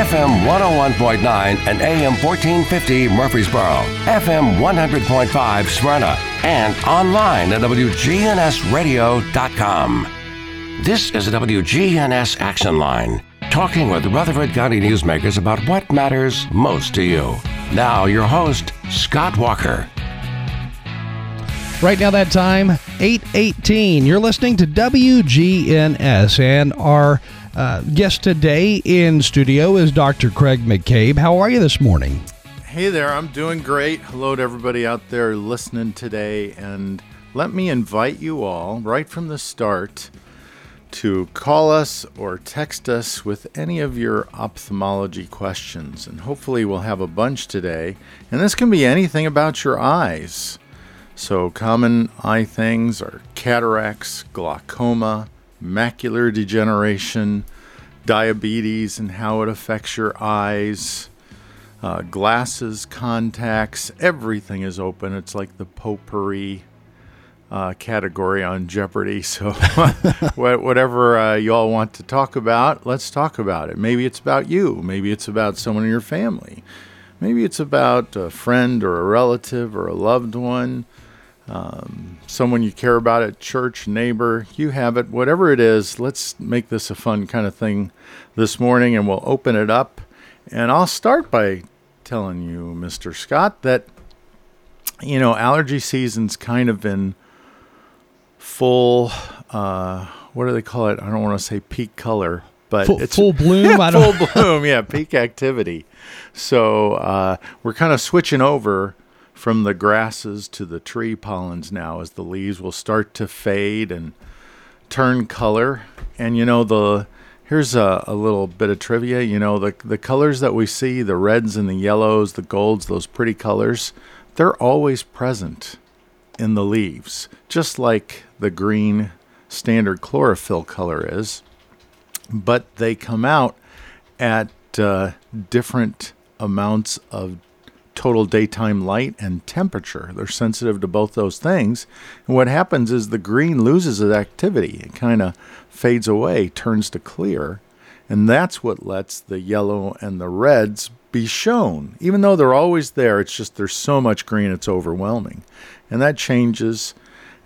FM 101.9 and AM 1450 Murfreesboro, FM 100.5 Smyrna, and online at WGNSradio.com. This is the WGNS Action Line, talking with Rutherford County newsmakers about what matters most to you. Now, your host, Scott Walker. Right now, that time, 818. You're listening to WGNS, and our uh, guest today in studio is Dr. Craig McCabe. How are you this morning? Hey there, I'm doing great. Hello to everybody out there listening today, and let me invite you all right from the start to call us or text us with any of your ophthalmology questions. And hopefully, we'll have a bunch today. And this can be anything about your eyes. So, common eye things are cataracts, glaucoma, macular degeneration, diabetes, and how it affects your eyes. Uh, glasses, contacts, everything is open. It's like the potpourri uh, category on Jeopardy. So, whatever uh, you all want to talk about, let's talk about it. Maybe it's about you. Maybe it's about someone in your family. Maybe it's about a friend or a relative or a loved one, um, someone you care about at church, neighbor. You have it. Whatever it is, let's make this a fun kind of thing this morning and we'll open it up. And I'll start by telling you, Mr. Scott, that, you know, allergy season's kind of been full. Uh, what do they call it? I don't want to say peak color, but full, it's full bloom. Yeah, full bloom. Yeah, peak activity. So uh, we're kind of switching over from the grasses to the tree pollens now, as the leaves will start to fade and turn color. And you know the here's a, a little bit of trivia. You know the the colors that we see, the reds and the yellows, the golds, those pretty colors, they're always present in the leaves, just like the green standard chlorophyll color is, but they come out at uh, different amounts of total daytime light and temperature. They're sensitive to both those things. And what happens is the green loses its activity. It kind of fades away, turns to clear. And that's what lets the yellow and the reds be shown. Even though they're always there, it's just there's so much green, it's overwhelming. And that changes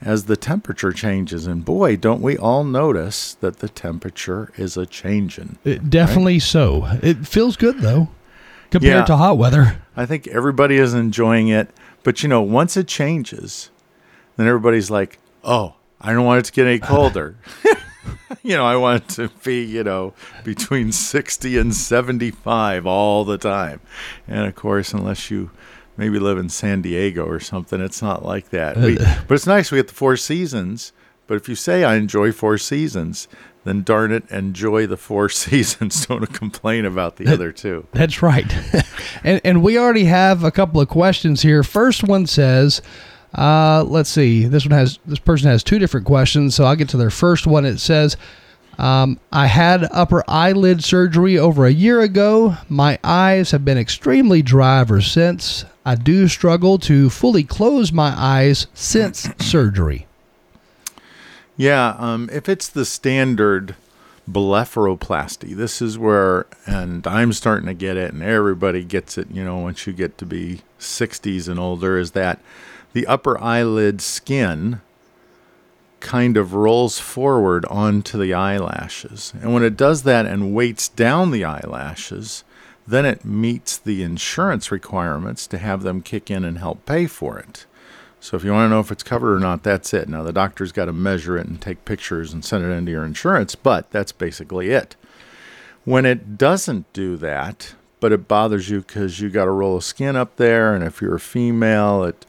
as the temperature changes. And boy, don't we all notice that the temperature is a changing. It definitely right? so. It feels good though, compared yeah, to hot weather. I think everybody is enjoying it. But you know, once it changes, then everybody's like, oh, I don't want it to get any colder. you know, I want it to be, you know, between 60 and 75 all the time. And of course, unless you maybe live in San Diego or something. It's not like that. We, uh, but it's nice. We get the four seasons. But if you say I enjoy four seasons, then darn it, enjoy the four seasons. Don't complain about the other two. That's right. and and we already have a couple of questions here. First one says. Uh, let's see. This one has this person has two different questions, so I'll get to their first one. It says, um, I had upper eyelid surgery over a year ago. My eyes have been extremely dry ever since. I do struggle to fully close my eyes since surgery. Yeah, um, if it's the standard blepharoplasty, this is where, and I'm starting to get it, and everybody gets it, you know, once you get to be 60s and older, is that the upper eyelid skin kind of rolls forward onto the eyelashes. And when it does that and weights down the eyelashes, then it meets the insurance requirements to have them kick in and help pay for it. So if you want to know if it's covered or not, that's it. Now the doctor's got to measure it and take pictures and send it into your insurance, but that's basically it. When it doesn't do that, but it bothers you because you got a roll of skin up there, and if you're a female, it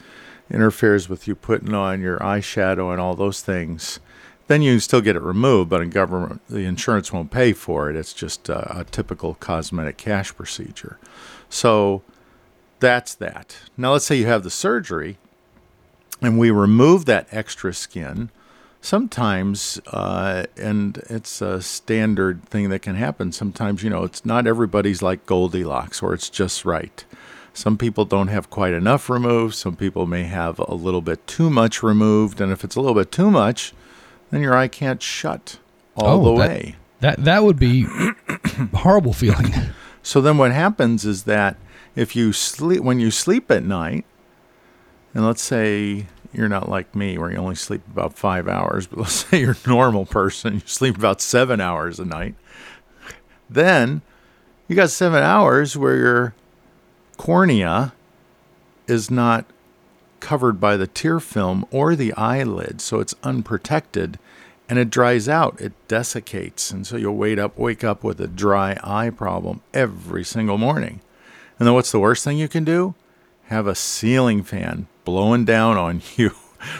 interferes with you putting on your eyeshadow and all those things, then you can still get it removed, but in government, the insurance won't pay for it. It's just a, a typical cosmetic cash procedure. So that's that. Now, let's say you have the surgery and we remove that extra skin. Sometimes, uh, and it's a standard thing that can happen. Sometimes, you know, it's not everybody's like Goldilocks or it's just right. Some people don't have quite enough removed. Some people may have a little bit too much removed. And if it's a little bit too much, then your eye can't shut all oh, the that, way. That that would be horrible feeling. So then what happens is that if you sleep when you sleep at night, and let's say you're not like me where you only sleep about five hours, but let's say you're a normal person, you sleep about seven hours a night, then you got seven hours where your cornea is not covered by the tear film or the eyelid, so it's unprotected and it dries out, it desiccates, and so you'll wake up wake up with a dry eye problem every single morning. And then what's the worst thing you can do? Have a ceiling fan blowing down on you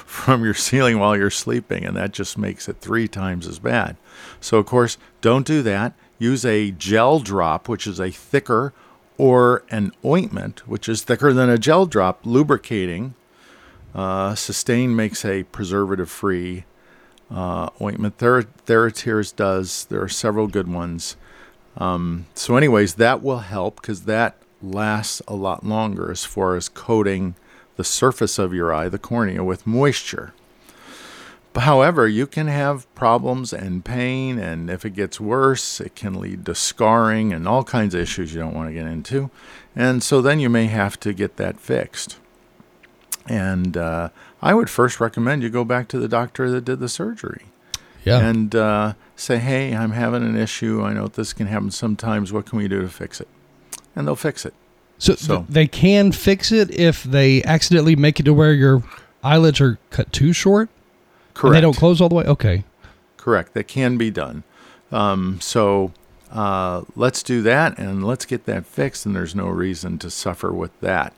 from your ceiling while you're sleeping, and that just makes it three times as bad. So, of course, don't do that. Use a gel drop, which is a thicker, or an ointment, which is thicker than a gel drop, lubricating. Uh, Systane makes a preservative free uh, ointment. Thera- Theratears does. There are several good ones. Um, so, anyways, that will help because that lasts a lot longer as far as coating the surface of your eye, the cornea, with moisture. However, you can have problems and pain, and if it gets worse, it can lead to scarring and all kinds of issues you don't want to get into. And so then you may have to get that fixed. And uh, I would first recommend you go back to the doctor that did the surgery. Yeah. And uh, say, hey, I'm having an issue. I know this can happen sometimes. What can we do to fix it? And they'll fix it. So, th- they can fix it if they accidentally make it to where your eyelids are cut too short. Correct. And they don't close all the way. Okay. Correct. That can be done. Um, so uh, let's do that and let's get that fixed. And there's no reason to suffer with that.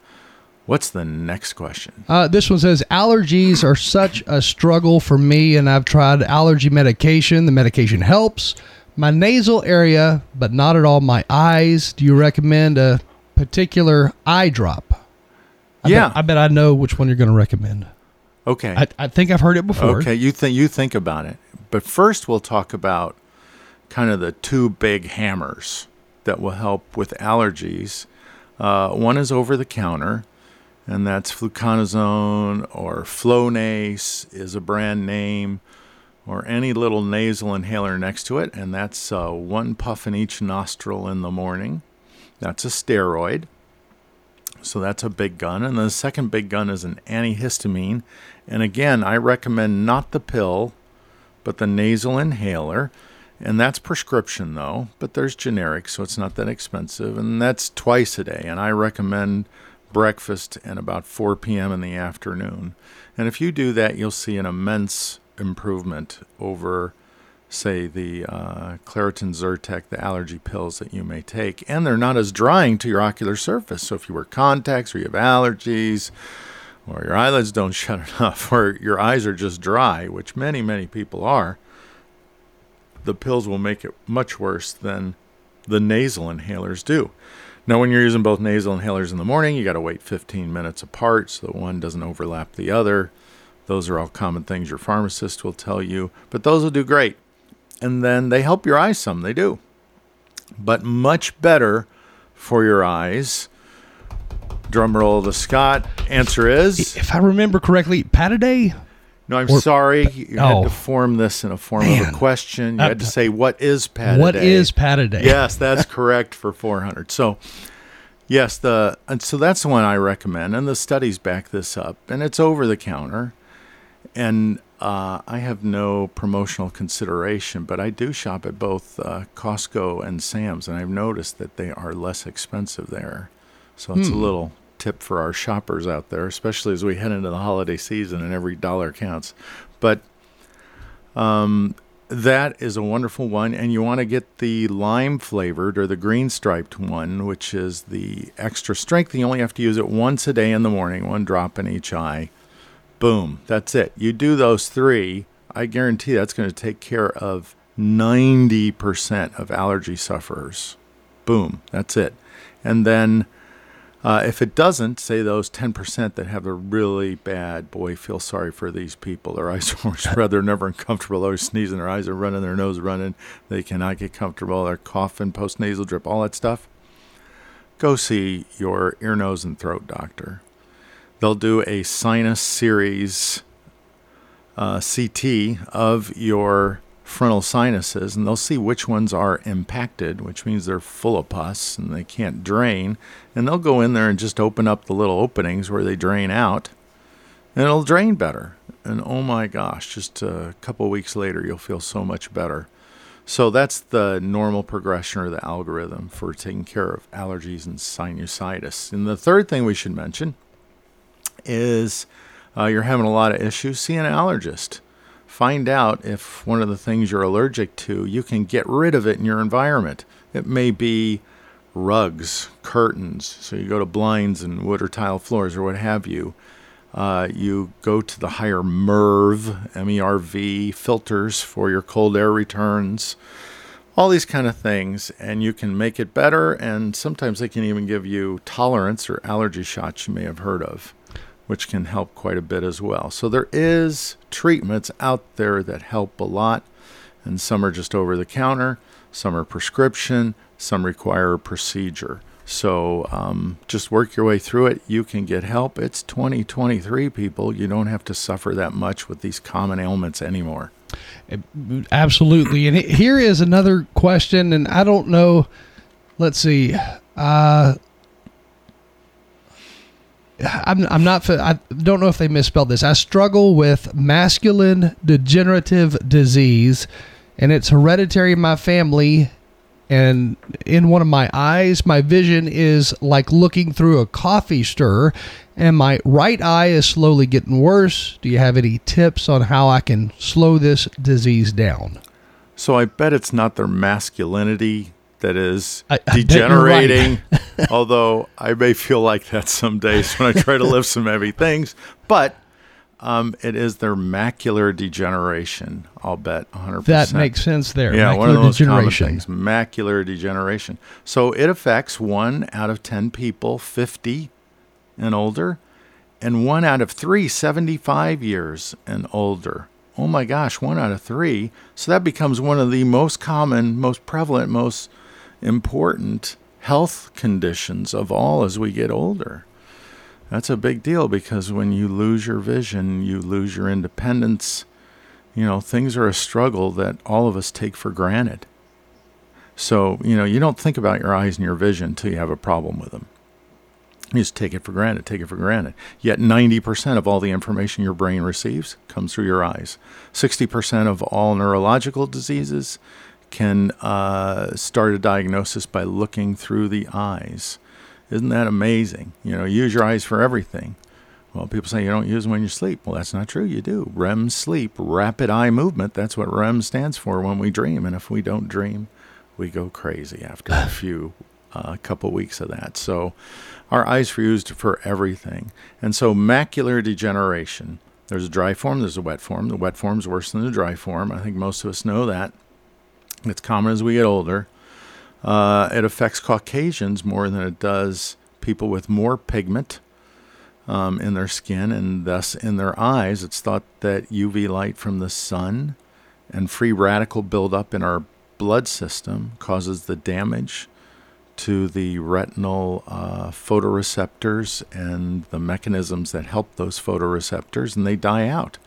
What's the next question? Uh, this one says allergies are such a struggle for me, and I've tried allergy medication. The medication helps my nasal area, but not at all my eyes. Do you recommend a particular eye drop? I Yeah. bet, I bet I know which one you're going to recommend. Okay. I, I think I've heard it before. Okay, you think you think about it. But first we'll talk about kind of the two big hammers that will help with allergies. Uh, one is over the counter, and that's fluticasone or Flonase is a brand name, or any little nasal inhaler next to it, and that's uh, one puff in each nostril in the morning. That's a steroid. So that's a big gun. And the second big gun is an antihistamine. And again, I recommend not the pill, but the nasal inhaler. And that's prescription though, but there's generic, so it's not that expensive. And that's twice a day. And I recommend breakfast and about 4 p.m. in the afternoon. And if you do that, you'll see an immense improvement over, say, the uh, Claritin Zyrtec, the allergy pills that you may take. And they're not as drying to your ocular surface. So if you wear contacts or you have allergies, or your eyelids don't shut enough, or your eyes are just dry, which many, many people are, the pills will make it much worse than the nasal inhalers do. Now, when you're using both nasal inhalers in the morning, you got to wait 15 minutes apart so that one doesn't overlap the other. Those are all common things your pharmacist will tell you, but those will do great. And then they help your eyes some, they do. But much better for your eyes. Drum roll to Scott. Answer is If I remember correctly, Pataday? no. I'm or- sorry. You had oh. to form this in a form of a question. You Uh, had to say what is Pataday. What is Pataday? Yes, that's correct for 400. So, yes, the and so that's the one I recommend, and the studies back this up, and it's over the counter, and uh, I have no promotional consideration, but I do shop at both uh, Costco and Sam's, and I've noticed that they are less expensive there. So it's a little tip for our shoppers out there, especially as we head into the holiday season and every dollar counts. But um, that is a wonderful one, and you want to get the lime flavored or the green striped one, which is the extra strength. You only have to use it once a day in the morning, one drop in each eye. Boom, that's it. You do those three, I guarantee that's going to take care of 90% of allergy sufferers. Boom, that's it. And then uh, if it doesn't, say those 10% that have a really bad, boy, feel sorry for these people. Their eyes are they're never uncomfortable, they're sneezing, their eyes are running, their nose running, they cannot get comfortable, they're coughing, post nasal drip, all that stuff. Go see your ear, nose, and throat doctor. They'll do a sinus series uh, CT of your frontal sinuses, and they'll see which ones are impacted, which means they're full of pus and they can't drain. And they'll go in there and just open up the little openings where they drain out, and it'll drain better. And oh my gosh, just a couple weeks later, you'll feel so much better. So that's the normal progression or the algorithm for taking care of allergies and sinusitis. And the third thing we should mention is uh, you're having a lot of issues, see an allergist. Find out if one of the things you're allergic to, you can get rid of it in your environment. It may be rugs, curtains, so you go to blinds and wood or tile floors or what have you. Uh, you go to the higher MERV, M-E-R-V filters for your cold air returns, all these kind of things, and you can make it better. And sometimes they can even give you tolerance or allergy shots you may have heard of, which can help quite a bit as well. So there is treatments out there that help a lot, and some are just over the counter, some are prescription, some require a procedure. So um, just work your way through it. You can get help. It's 2023, people. You don't have to suffer that much with these common ailments anymore. Absolutely. And here is another question, and I don't know. Let's see. Uh, I'm, I'm not, I don't know if they misspelled this. I struggle with masculine degenerative disease, and it's hereditary in my family and in one of my eyes my vision is like looking through a coffee stirrer, and my right eye is slowly getting worse do you have any tips on how i can slow this disease down so i bet it's not their masculinity that is I, I degenerating right. although i may feel like that some days when i try to lift some heavy things but um, it is their macular degeneration. I'll bet 100%. That makes sense there. Yeah, macular one of the most common things, macular degeneration. So it affects one out of 10 people 50 and older, and one out of three 75 years and older. Oh my gosh, one out of three. So that becomes one of the most common, most prevalent, most important health conditions of all as we get older. That's a big deal because when you lose your vision, you lose your independence. You know, things are a struggle that all of us take for granted. So, you know, you don't think about your eyes and your vision until you have a problem with them. You just take it for granted, take it for granted. Yet 90% of all the information your brain receives comes through your eyes. 60% of all neurological diseases can uh, start a diagnosis by looking through the eyes. Isn't that amazing? You know, use your eyes for everything. Well, people say you don't use them when you sleep. Well, that's not true. You do. REM sleep, rapid eye movement. That's what REM stands for when we dream. And if we don't dream, we go crazy after a few, a uh, couple weeks of that. So, our eyes are used for everything. And so, macular degeneration. There's a dry form. There's a wet form. The wet form is worse than the dry form. I think most of us know that. It's common as we get older. Uh, it affects Caucasians more than it does people with more pigment um, in their skin and thus in their eyes. It's thought that UV light from the sun and free radical buildup in our blood system causes the damage to the retinal uh, photoreceptors and the mechanisms that help those photoreceptors, and they die out.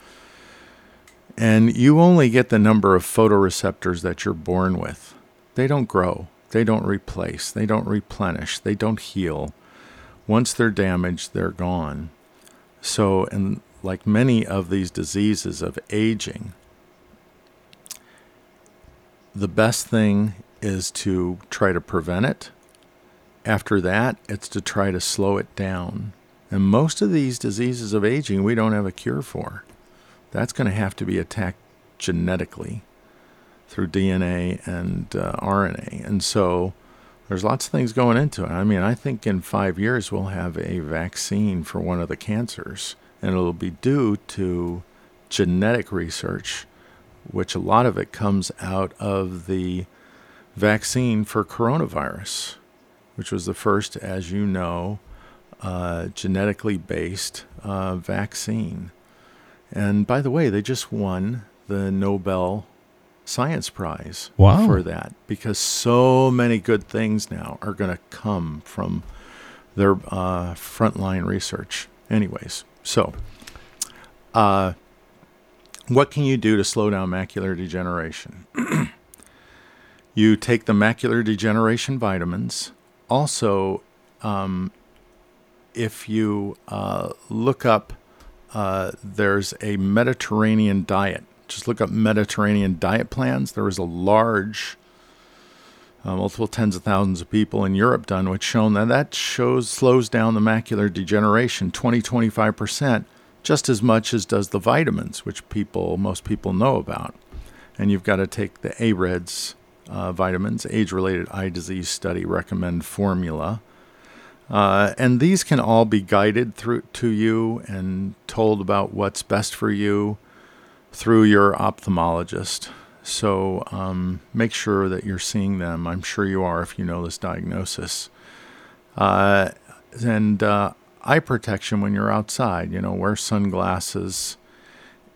And you only get the number of photoreceptors that you're born with, they don't grow. They don't replace, they don't replenish, they don't heal. Once they're damaged, they're gone. So, and like many of these diseases of aging, the best thing is to try to prevent it. After that, it's to try to slow it down. And most of these diseases of aging, we don't have a cure for. That's going to have to be attacked genetically through DNA and uh, RNA. And so there's lots of things going into it. I mean, I think in five years we'll have a vaccine for one of the cancers, and it'll be due to genetic research, which a lot of it comes out of the vaccine for coronavirus, which was the first, as you know, uh, genetically based uh, vaccine. And by the way, they just won the Nobel Science Prize wow. for that because so many good things now are going to come from their uh, frontline research. Anyways, so uh, what can you do to slow down macular degeneration? you take the macular degeneration vitamins. Also, um, if you uh, look up, uh, there's a Mediterranean diet. Just look up Mediterranean diet plans. There was a large, uh, multiple tens of thousands of people in Europe done, which shown that that shows slows down the macular degeneration 20 25 percent, just as much as does the vitamins, which people most people know about. And you've got to take the AREDS uh, vitamins, age-related eye disease study recommend formula uh, and these can all be guided through to you and told about what's best for you through your ophthalmologist. So um, make sure that you're seeing them. I'm sure you are if you know this diagnosis. Uh, and uh, eye protection when you're outside. You know, wear sunglasses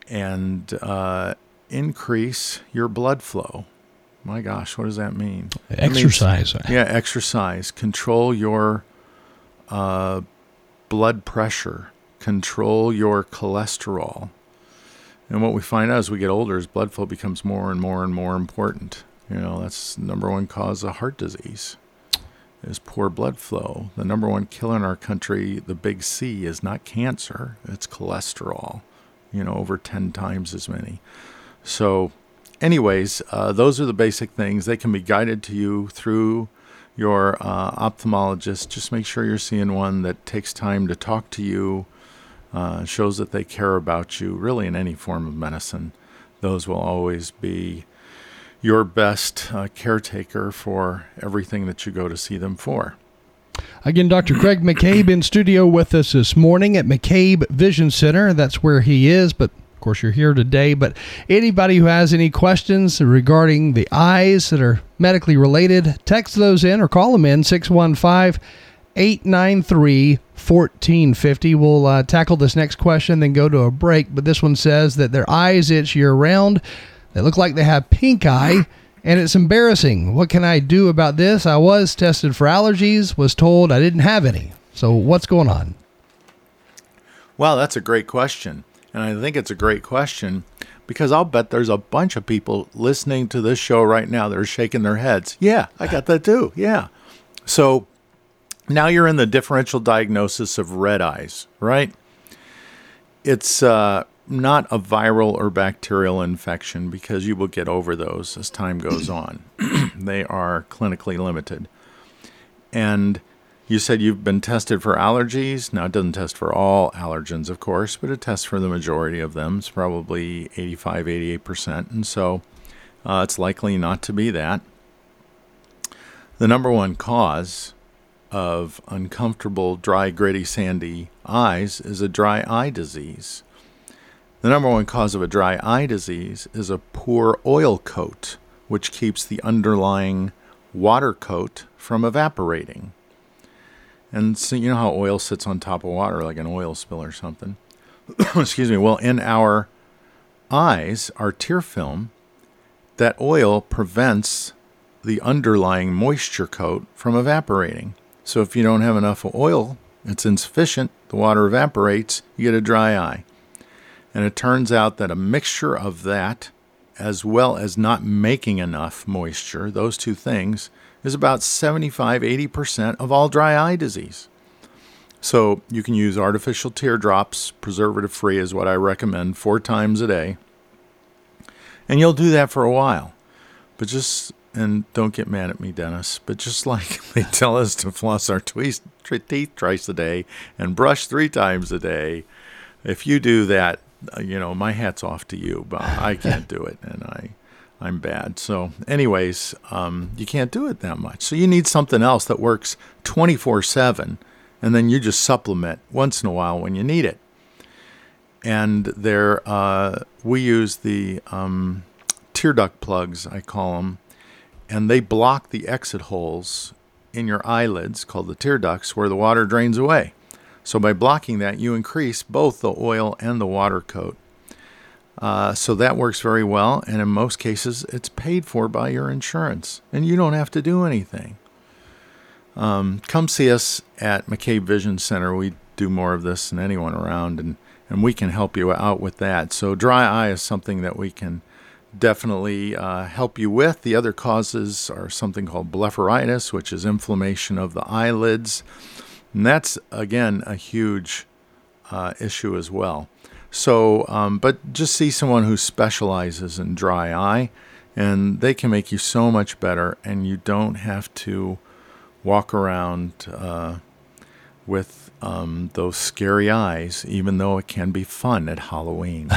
and uh, increase your blood flow. My gosh, what does that mean? Exercise. Means, yeah, exercise. Control your uh, blood pressure, control your cholesterol. And what we find out as we get older is blood flow becomes more and more and more important. You know, that's number one cause of heart disease is poor blood flow. The number one killer in our country, the big C, is not cancer, it's cholesterol, you know, over 10 times as many. So, anyways, uh, those are the basic things. They can be guided to you through your uh, ophthalmologist, just make sure you're seeing one that takes time to talk to you, uh, shows that they care about you, really, in any form of medicine. Those will always be your best uh, caretaker for everything that you go to see them for. Again, Dr. Craig McCabe in studio with us this morning at McCabe Vision Center. That's where he is, but course, you're here today. But anybody who has any questions regarding the eyes that are medically related, text those in or call them in 615 893 1450. We'll uh, tackle this next question, then go to a break. But this one says that their eyes itch year round. They look like they have pink eye and it's embarrassing. What can I do about this? I was tested for allergies, was told I didn't have any. So, what's going on? Well, that's a great question. And I think it's a great question because I'll bet there's a bunch of people listening to this show right now that are shaking their heads. Yeah, I got that too. Yeah. So now you're in the differential diagnosis of red eyes, right? It's uh, not a viral or bacterial infection because you will get over those as time goes on. they are clinically limited. And you said you've been tested for allergies. Now, it doesn't test for all allergens, of course, but it tests for the majority of them. It's probably 85, 88%. And so uh, it's likely not to be that. The number one cause of uncomfortable, dry, gritty, sandy eyes is a dry eye disease. The number one cause of a dry eye disease is a poor oil coat, which keeps the underlying water coat from evaporating. And so you know how oil sits on top of water like an oil spill or something. Excuse me. Well, in our eyes, our tear film, that oil prevents the underlying moisture coat from evaporating. So if you don't have enough oil, it's insufficient, the water evaporates, you get a dry eye. And it turns out that a mixture of that, as well as not making enough moisture, those two things, is about 75 80% of all dry eye disease. So you can use artificial teardrops, preservative free is what I recommend, four times a day. And you'll do that for a while. But just, and don't get mad at me, Dennis, but just like they tell us to floss our teeth twice a day and brush three times a day, if you do that, uh, you know, my hat's off to you, but I can't do it. And I, I'm bad. So, anyways, um, you can't do it that much. So, you need something else that works 24 7, and then you just supplement once in a while when you need it. And there, uh, we use the um, tear duct plugs, I call them, and they block the exit holes in your eyelids called the tear ducts where the water drains away. So, by blocking that, you increase both the oil and the water coat. Uh, so that works very well, and in most cases, it's paid for by your insurance, and you don't have to do anything. Um, come see us at McCabe Vision Center. We do more of this than anyone around, and and we can help you out with that. So, dry eye is something that we can definitely uh, help you with. The other causes are something called blepharitis, which is inflammation of the eyelids. And that's, again, a huge uh, issue as well. So, um, but just see someone who specializes in dry eye, and they can make you so much better, and you don't have to walk around uh, with um, those scary eyes, even though it can be fun at Halloween.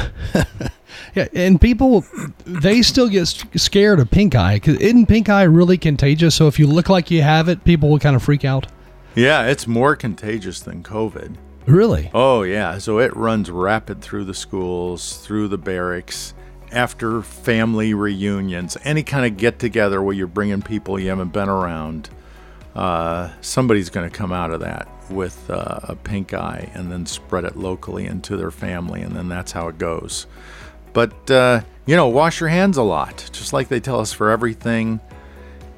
yeah, and people they still get scared of pink eye because isn't pink eye really contagious? So if you look like you have it, people will kind of freak out. Yeah, it's more contagious than COVID. Really? Oh, yeah. So it runs rapid through the schools, through the barracks, after family reunions, any kind of get together where you're bringing people you haven't been around. Uh, somebody's going to come out of that with uh, a pink eye and then spread it locally into their family, and then that's how it goes. But, uh, you know, wash your hands a lot, just like they tell us for everything,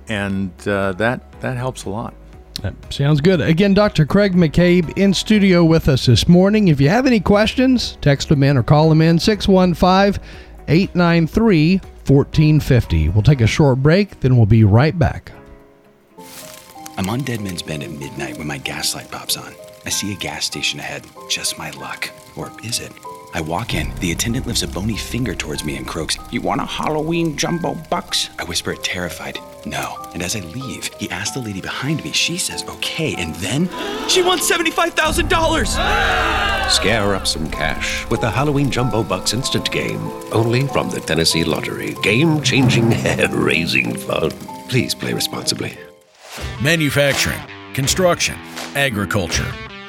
and uh, that, that helps a lot. That sounds good. Again, Dr. Craig McCabe in studio with us this morning. If you have any questions, text them in or call them in 615 893 1450. We'll take a short break, then we'll be right back. I'm on Deadman's Bend at midnight when my gas light pops on. I see a gas station ahead. Just my luck. Or is it? I walk in. The attendant lifts a bony finger towards me and croaks, You want a Halloween jumbo bucks? I whisper it terrified, No. And as I leave, he asks the lady behind me. She says, Okay. And then, she wants $75,000! Scare up some cash with the Halloween Jumbo Bucks instant game. Only from the Tennessee Lottery. Game changing, hair raising fun. Please play responsibly. Manufacturing, construction, agriculture.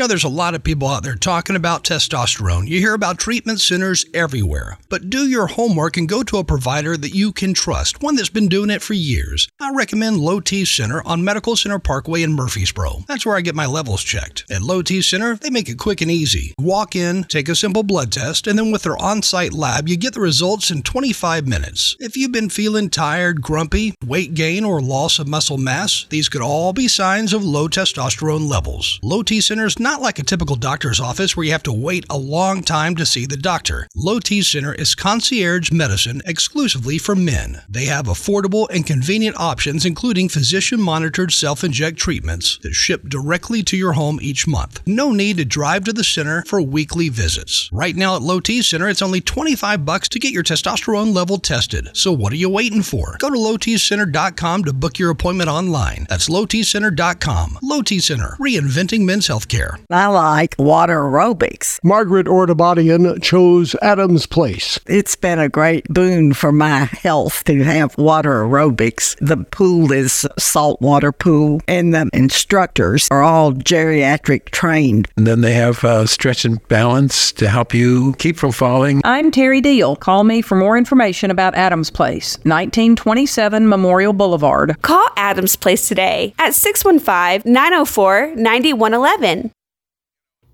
know, there's a lot of people out there talking about testosterone. You hear about treatment centers everywhere. But do your homework and go to a provider that you can trust, one that's been doing it for years. I recommend Low T Center on Medical Center Parkway in Murfreesboro. That's where I get my levels checked. At Low T Center, they make it quick and easy. Walk in, take a simple blood test, and then with their on site lab, you get the results in 25 minutes. If you've been feeling tired, grumpy, weight gain, or loss of muscle mass, these could all be signs of low testosterone levels. Low T Center is not not like a typical doctor's office where you have to wait a long time to see the doctor. Low T Center is concierge medicine exclusively for men. They have affordable and convenient options, including physician monitored self inject treatments that ship directly to your home each month. No need to drive to the center for weekly visits. Right now at Low T Center, it's only 25 bucks to get your testosterone level tested. So what are you waiting for? Go to lowtcenter.com to book your appointment online. That's lowtcenter.com. Low T Center, reinventing men's healthcare. I like water aerobics. Margaret Ordabadian chose Adams Place. It's been a great boon for my health to have water aerobics. The pool is saltwater pool, and the instructors are all geriatric trained. And then they have uh, stretch and balance to help you keep from falling. I'm Terry Deal. Call me for more information about Adams Place, 1927 Memorial Boulevard. Call Adams Place today at 615 904 9111.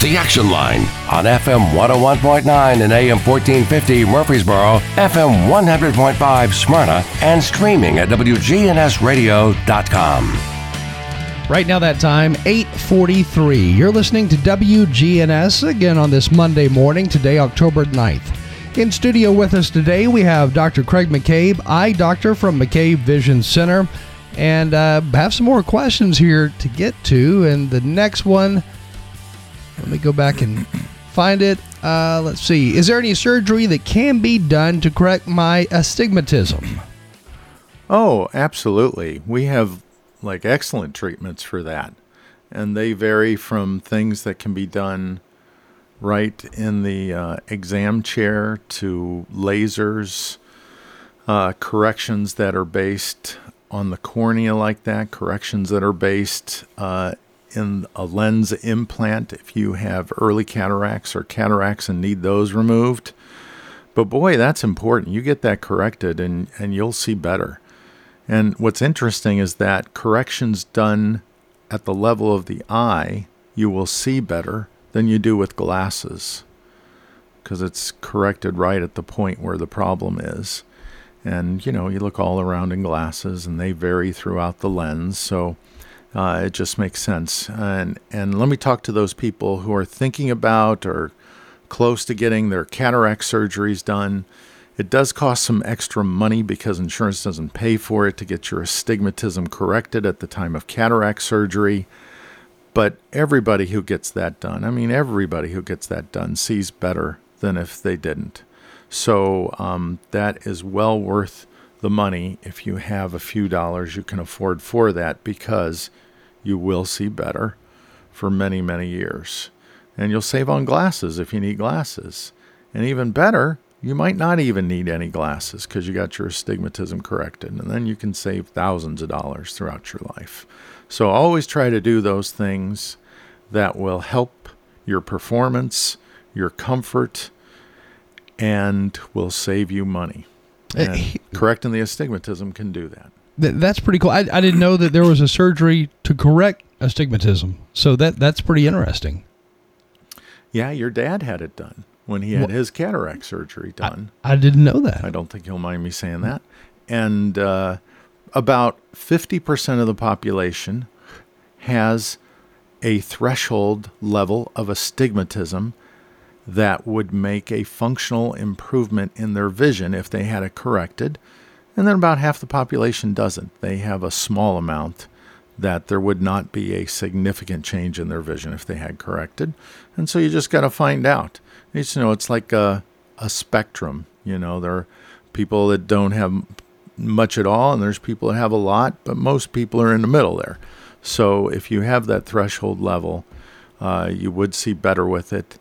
The Action Line on FM 101.9 and AM 1450 Murfreesboro, FM 100.5 Smyrna, and streaming at WGNSradio.com. Right now, that time, 843. You're listening to WGNS again on this Monday morning, today, October 9th. In studio with us today, we have Dr. Craig McCabe, eye doctor from McCabe Vision Center, and uh, have some more questions here to get to. And the next one let me go back and find it. Uh, let's see. Is there any surgery that can be done to correct my astigmatism? Oh, absolutely. We have like excellent treatments for that. And they vary from things that can be done right in the uh, exam chair to lasers, uh, corrections that are based on the cornea, like that, corrections that are based uh, in a lens implant if you have early cataracts or cataracts and need those removed. But boy, that's important. You get that corrected and, and you'll see better. And what's interesting is that corrections done at the level of the eye, you will see better than you do with glasses because it's corrected right at the point where the problem is. And you know, you look all around in glasses and they vary throughout the lens. So uh, it just makes sense. And and let me talk to those people who are thinking about or close to getting their cataract surgeries done. It does cost some extra money because insurance doesn't pay for it to get your astigmatism corrected at the time of cataract surgery. But everybody who gets that done, I mean, everybody who gets that done sees better than if they didn't. So um, that is well worth the money if you have a few dollars you can afford for that because you will see better for many, many years. And you'll save on glasses if you need glasses. And even better, you might not even need any glasses because you got your astigmatism corrected. And then you can save thousands of dollars throughout your life. So always try to do those things that will help your performance, your comfort, and will save you money. And correcting the astigmatism can do that. Th- that's pretty cool. I, I didn't know that there was a surgery to correct astigmatism. So that that's pretty interesting. Yeah, your dad had it done when he had his cataract surgery done. I, I didn't know that. I don't think he'll mind me saying that. And uh, about 50% of the population has a threshold level of astigmatism that would make a functional improvement in their vision if they had it corrected. And then about half the population doesn't. They have a small amount that there would not be a significant change in their vision if they had corrected. And so you just got to find out. It's, You know it's like a, a spectrum. You know, there are people that don't have much at all, and there's people that have a lot, but most people are in the middle there. So if you have that threshold level, uh, you would see better with it.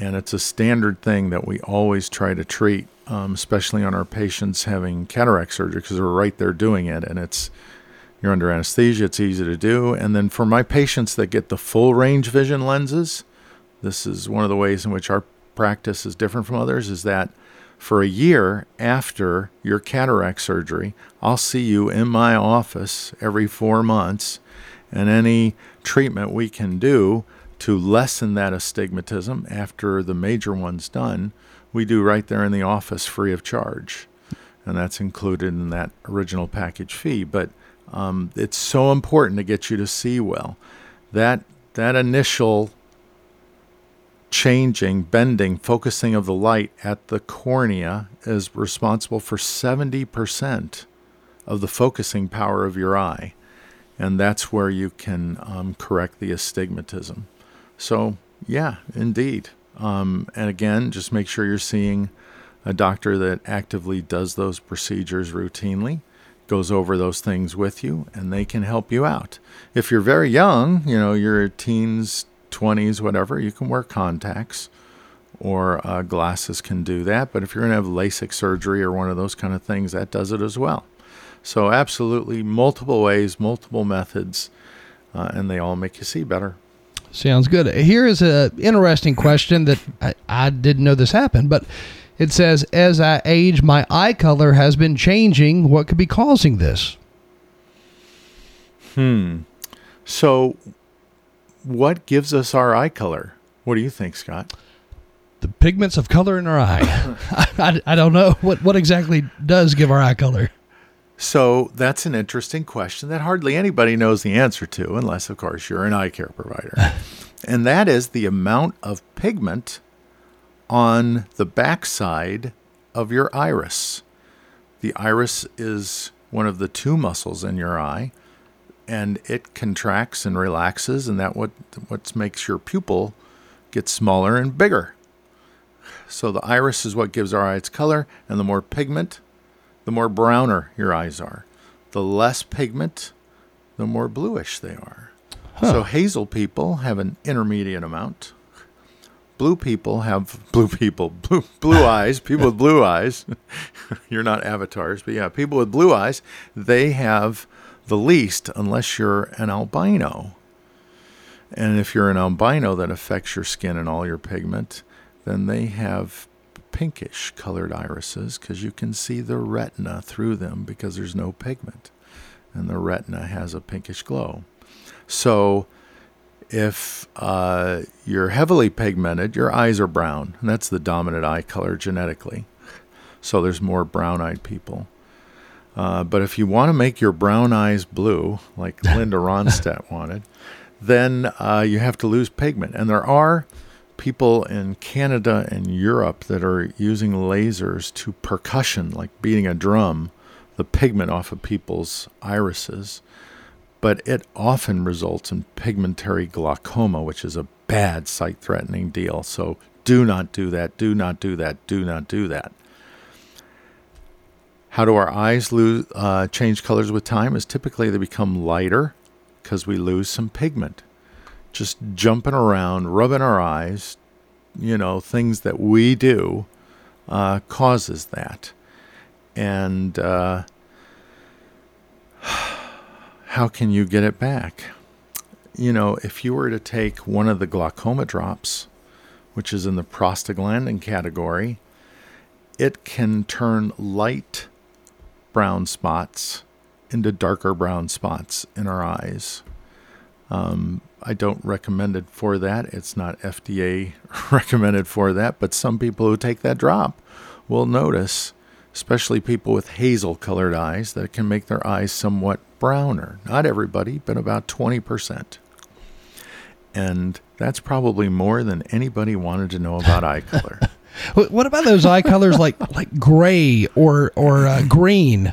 And it's a standard thing that we always try to treat, um, especially on our patients having cataract surgery, because we're right there doing it. And it's you're under anesthesia, it's easy to do. And then for my patients that get the full range vision lenses, this is one of the ways in which our practice is different from others is that for a year after your cataract surgery, I'll see you in my office every four months, and any treatment we can do to lessen that astigmatism after the major one's done, we do right there in the office free of charge. And that's included in that original package fee. But um, it's so important to get you to see well. That that initial changing, bending, focusing of the light at the cornea is responsible for 70% of the focusing power of your eye. And that's where you can um, correct the astigmatism. So, yeah, indeed. Um, and again, just make sure you're seeing a doctor that actively does those procedures routinely, goes over those things with you, and they can help you out. If you're very young, you know, you're teens, 20s, whatever, you can wear contacts or uh, glasses can do that. But if you're going to have LASIK surgery or one of those kind of things, that does it as well. So, absolutely, multiple ways, multiple methods, uh, and they all make you see better. Sounds good. Here is an interesting question that I, I didn't know this happened, but it says, As I age, my eye color has been changing. What could be causing this? Hmm. So, what gives us our eye color? What do you think, Scott? The pigments of color in our eye. I, I, I, don't know what what exactly does give our eye color. So that's an interesting question that hardly anybody knows the answer to, unless, of course, you're an eye care provider. and that is the amount of pigment on the backside of your iris. The iris is one of the two muscles in your eye and it contracts and relaxes, and that what what makes your pupil get smaller and bigger. So the iris is what gives our eye its color, and the more pigment, the more browner your eyes are. The less pigment, the more bluish they are. So hazel people have an intermediate amount. Blue people have blue people, blue blue eyes, people with blue eyes. you're not avatars, but yeah, people with blue eyes, they have the least unless you're an albino. And if you're an albino that affects your skin and all your pigment, then they have pinkish colored irises because you can see the retina through them because there's no pigment. And the retina has a pinkish glow. So if uh, you're heavily pigmented, your eyes are brown. And that's the dominant eye color genetically. So there's more brown eyed people. Uh, but if you want to make your brown eyes blue, like Linda Ronstadt wanted, then uh, you have to lose pigment. And there are people in Canada and Europe that are using lasers to percussion, like beating a drum, the pigment off of people's irises. But it often results in pigmentary glaucoma, which is a bad sight threatening deal. So do not do that. Do not do that. Do not do that. How do our eyes lose, uh, change colors with time? Is typically they become lighter because we lose some pigment. Just jumping around, rubbing our eyes, you know, things that we do uh, causes that. And uh, how can you get it back? You know, if you were to take one of the glaucoma drops, which is in the prostaglandin category, it can turn light brown spots into darker brown spots in our eyes. Um, I don't recommend it for that. It's not FDA recommended for that, but some people who take that drop will notice, especially people with hazel colored eyes, that it can make their eyes somewhat browner. Not everybody, but about 20%. And that's probably more than anybody wanted to know about eye color. What about those eye colors like like gray or or uh, green?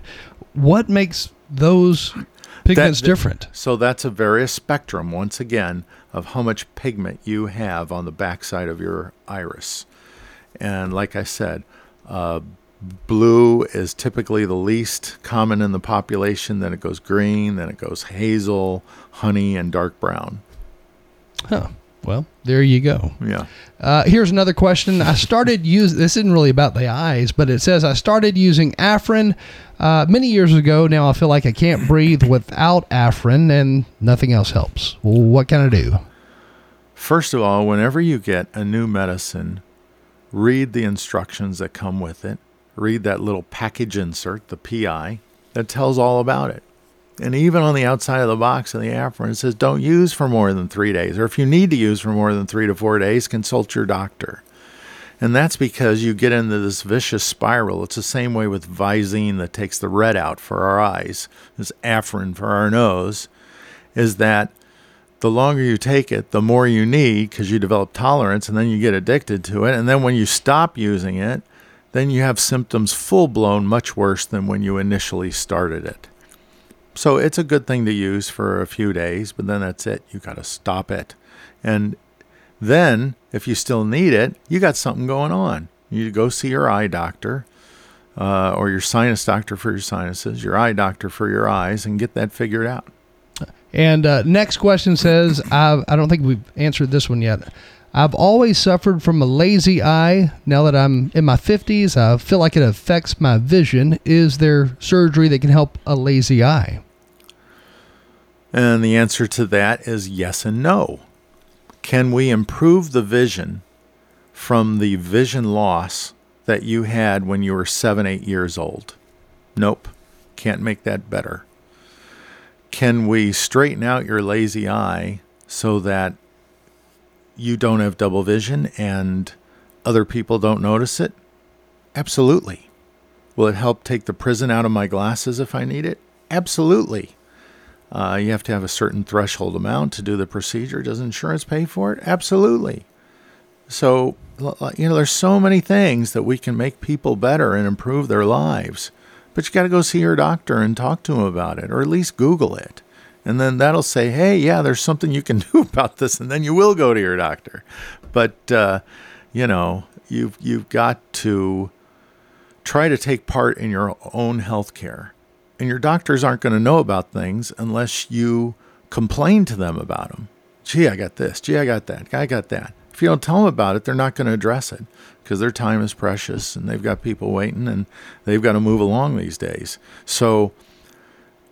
What makes those pigments That- different? So that's a various spectrum, once again, of how much pigment you have on the backside of your iris. And like I said, uh, blue is typically the least common in the population. Then it goes green, then it goes hazel, honey, and dark brown. Huh. Well, there you go. Yeah. Uh, here's another question. I started use this isn't really about the eyes, but it says I started using Afrin uh, many years ago. Now I feel like I can't breathe without Afrin, and nothing else helps. Well, what can I do? First of all, whenever you get a new medicine, read the instructions that come with it. Read that little package insert, the PI, that tells all about it. And even on the outside of the box of the Afrin, it says don't use for more than three days. Or if you need to use for more than three to four days, consult your doctor. And that's because you get into this vicious spiral. It's the same way with Visine that takes the red out for our eyes, this Afrin for our nose, is that the longer you take it, the more you need because you develop tolerance and then you get addicted to it. And then when you stop using it, then you have symptoms full blown much worse than when you initially started it. So it's a good thing to use for a few days, but then that's it. You got to stop it. And then, if you still need it, you got something going on. You go see your eye doctor uh, or your sinus doctor for your sinuses, your eye doctor for your eyes, and get that figured out. And uh, next question says, I, I don't think we've answered this one yet. I've always suffered from a lazy eye. Now that I'm in my 50s, I feel like it affects my vision. Is there surgery that can help a lazy eye? And the answer to that is yes and no. Can we improve the vision from the vision loss that you had when you were seven, eight years old? Nope. Can't make that better. Can we straighten out your lazy eye so that you don't have double vision and other people don't notice it? Absolutely. Will it help take the prism out of my glasses if I need it? Absolutely. Uh, you have to have a certain threshold amount to do the procedure. Does insurance pay for it? Absolutely. So, you know, there's so many things that we can make people better and improve their lives. But you got to go see your doctor and talk to him about it, or at least Google it. And then that'll say, hey, yeah, there's something you can do about this. And then you will go to your doctor. But uh, you know, you've you've got to try to take part in your own health care. And your doctors aren't going to know about things unless you complain to them about them. Gee, I got this. Gee, I got that. I got that. If you don't tell them about it, they're not going to address it because their time is precious and they've got people waiting and they've got to move along these days. So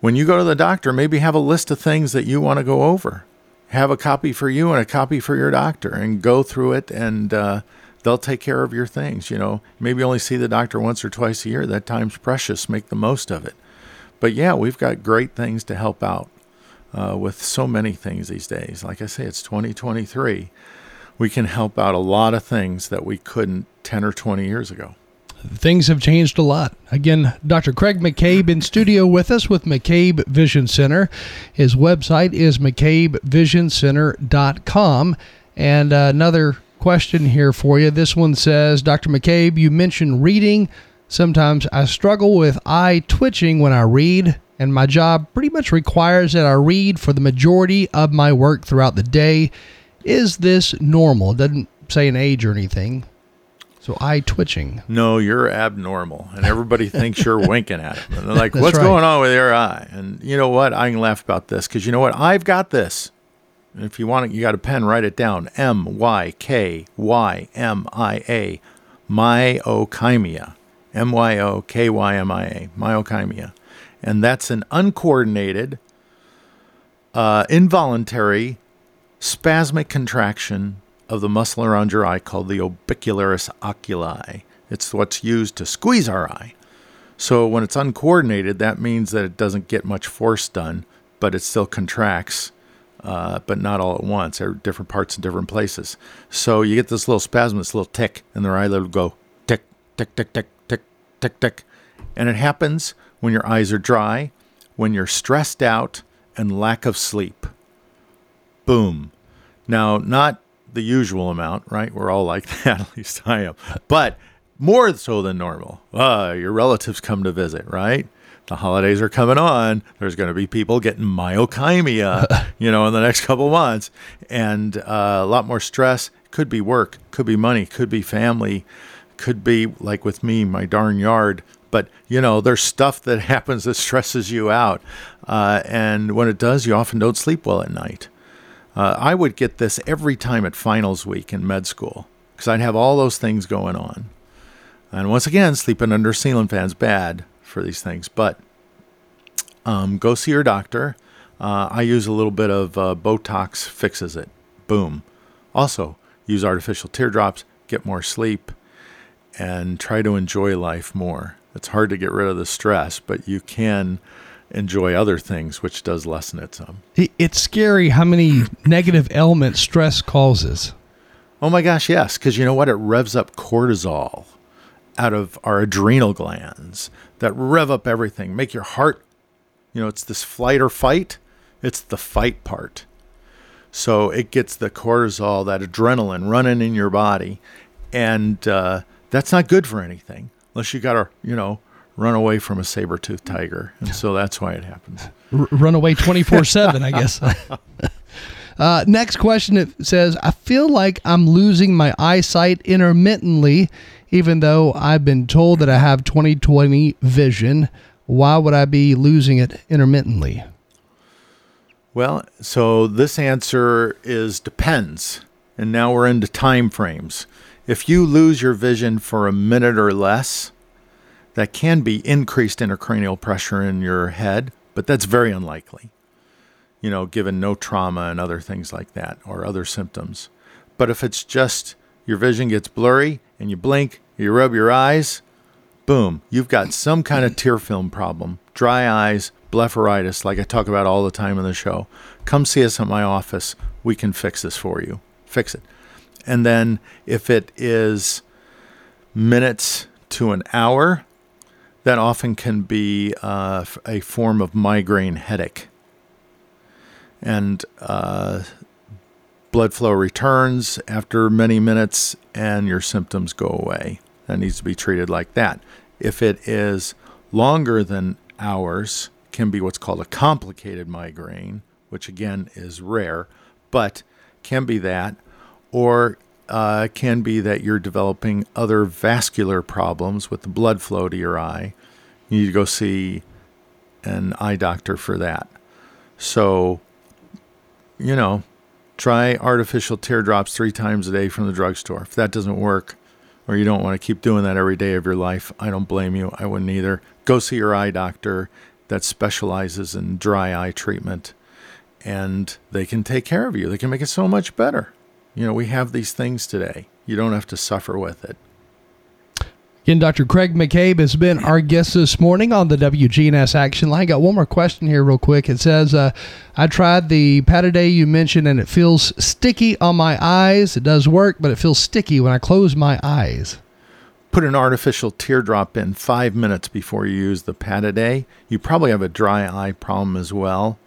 when you go to the doctor, maybe have a list of things that you want to go over. Have a copy for you and a copy for your doctor and go through it and uh, they'll take care of your things. You know, maybe only see the doctor once or twice a year. That time's precious. Make the most of it. But yeah, we've got great things to help out uh, with so many things these days. Like I say, it's 2023. We can help out a lot of things that we couldn't 10 or 20 years ago. Things have changed a lot. Again, Dr. Craig McCabe in studio with us with McCabe Vision Center. His website is McCabeVisionCenter.com. And uh, another question here for you. This one says Dr. McCabe, you mentioned reading. Sometimes I struggle with eye twitching when I read, and my job pretty much requires that I read for the majority of my work throughout the day. Is this normal? It doesn't say an age or anything. So eye twitching. No, you're abnormal, and everybody thinks you're winking at them. And they're like, That's "What's right. going on with your eye?" And you know what? I can laugh about this because you know what? I've got this. And if you want it, you got a pen. Write it down. M Y K Y M I A, myokymia. M Y O K Y M I A, myokymia, and that's an uncoordinated, uh, involuntary, spasmic contraction of the muscle around your eye called the orbicularis oculi. It's what's used to squeeze our eye. So when it's uncoordinated, that means that it doesn't get much force done, but it still contracts, uh, but not all at once. There are different parts in different places. So you get this little spasm, this little tick, and their eyelid will go tick, tick, tick, tick, tick, tick. And it happens when your eyes are dry, when you're stressed out, and lack of sleep. Boom. Now, not the usual amount, right? We're all like that, at least I am. But more so than normal. Uh, your relatives come to visit, right? The holidays are coming on. There's going to be people getting myokymia, you know, in the next couple months, and uh, a lot more stress. Could be work, could be money, could be family, could be like with me, my darn yard. But you know, there's stuff that happens that stresses you out, uh, and when it does, you often don't sleep well at night. Uh, I would get this every time at finals week in med school because I'd have all those things going on. And once again, sleeping under ceiling fans bad for these things. But um, go see your doctor. Uh, I use a little bit of uh, Botox, fixes it. Boom. Also, use artificial teardrops, get more sleep, and try to enjoy life more. It's hard to get rid of the stress, but you can enjoy other things, which does lessen it some. It's scary how many negative elements stress causes. Oh my gosh, yes, because you know what? It revs up cortisol out of our adrenal glands that rev up everything, make your heart, you know, it's this flight or fight. It's the fight part. So it gets the cortisol, that adrenaline running in your body. And uh, that's not good for anything unless you got to, you know, run away from a saber toothed tiger. And so that's why it happens. R- run away 24 7, I guess. Uh, next question it says, I feel like I'm losing my eyesight intermittently, even though I've been told that I have 20/20 vision. Why would I be losing it intermittently? Well, so this answer is depends. And now we're into time frames. If you lose your vision for a minute or less, that can be increased intracranial pressure in your head, but that's very unlikely. You know, given no trauma and other things like that or other symptoms. But if it's just your vision gets blurry and you blink, you rub your eyes, boom, you've got some kind of tear film problem, dry eyes, blepharitis, like I talk about all the time in the show. Come see us at my office. We can fix this for you. Fix it. And then if it is minutes to an hour, that often can be uh, a form of migraine headache. And uh, blood flow returns after many minutes and your symptoms go away. That needs to be treated like that. If it is longer than hours, can be what's called a complicated migraine, which again is rare, but can be that, or uh, can be that you're developing other vascular problems with the blood flow to your eye. You need to go see an eye doctor for that. So, you know, try artificial teardrops three times a day from the drugstore. If that doesn't work, or you don't want to keep doing that every day of your life, I don't blame you. I wouldn't either. Go see your eye doctor that specializes in dry eye treatment, and they can take care of you. They can make it so much better. You know, we have these things today. You don't have to suffer with it. Again, Dr. Craig McCabe has been our guest this morning on the WGNS Action Line. Got one more question here, real quick. It says, uh, I tried the Pataday you mentioned, and it feels sticky on my eyes. It does work, but it feels sticky when I close my eyes. Put an artificial teardrop in five minutes before you use the Pataday. You probably have a dry eye problem as well.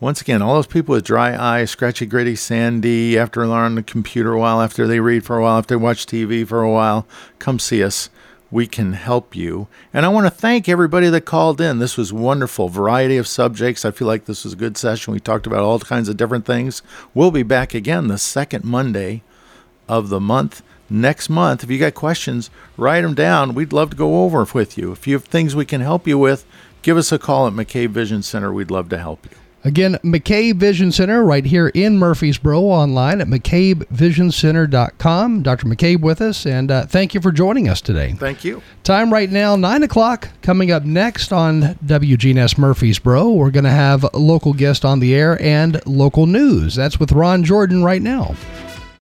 Once again, all those people with dry eyes, scratchy, gritty, sandy, after they're on the computer a while, after they read for a while, after they watch TV for a while, come see us we can help you. And I want to thank everybody that called in. This was wonderful. Variety of subjects. I feel like this was a good session. We talked about all kinds of different things. We'll be back again the second Monday of the month next month. If you got questions, write them down. We'd love to go over with you. If you have things we can help you with, give us a call at McCabe Vision Center. We'd love to help you. Again, McCabe Vision Center right here in Murfreesboro online at McCabeVisionCenter.com. Dr. McCabe with us, and uh, thank you for joining us today. Thank you. Time right now, 9 o'clock. Coming up next on WGNS Murfreesboro, we're going to have a local guest on the air and local news. That's with Ron Jordan right now.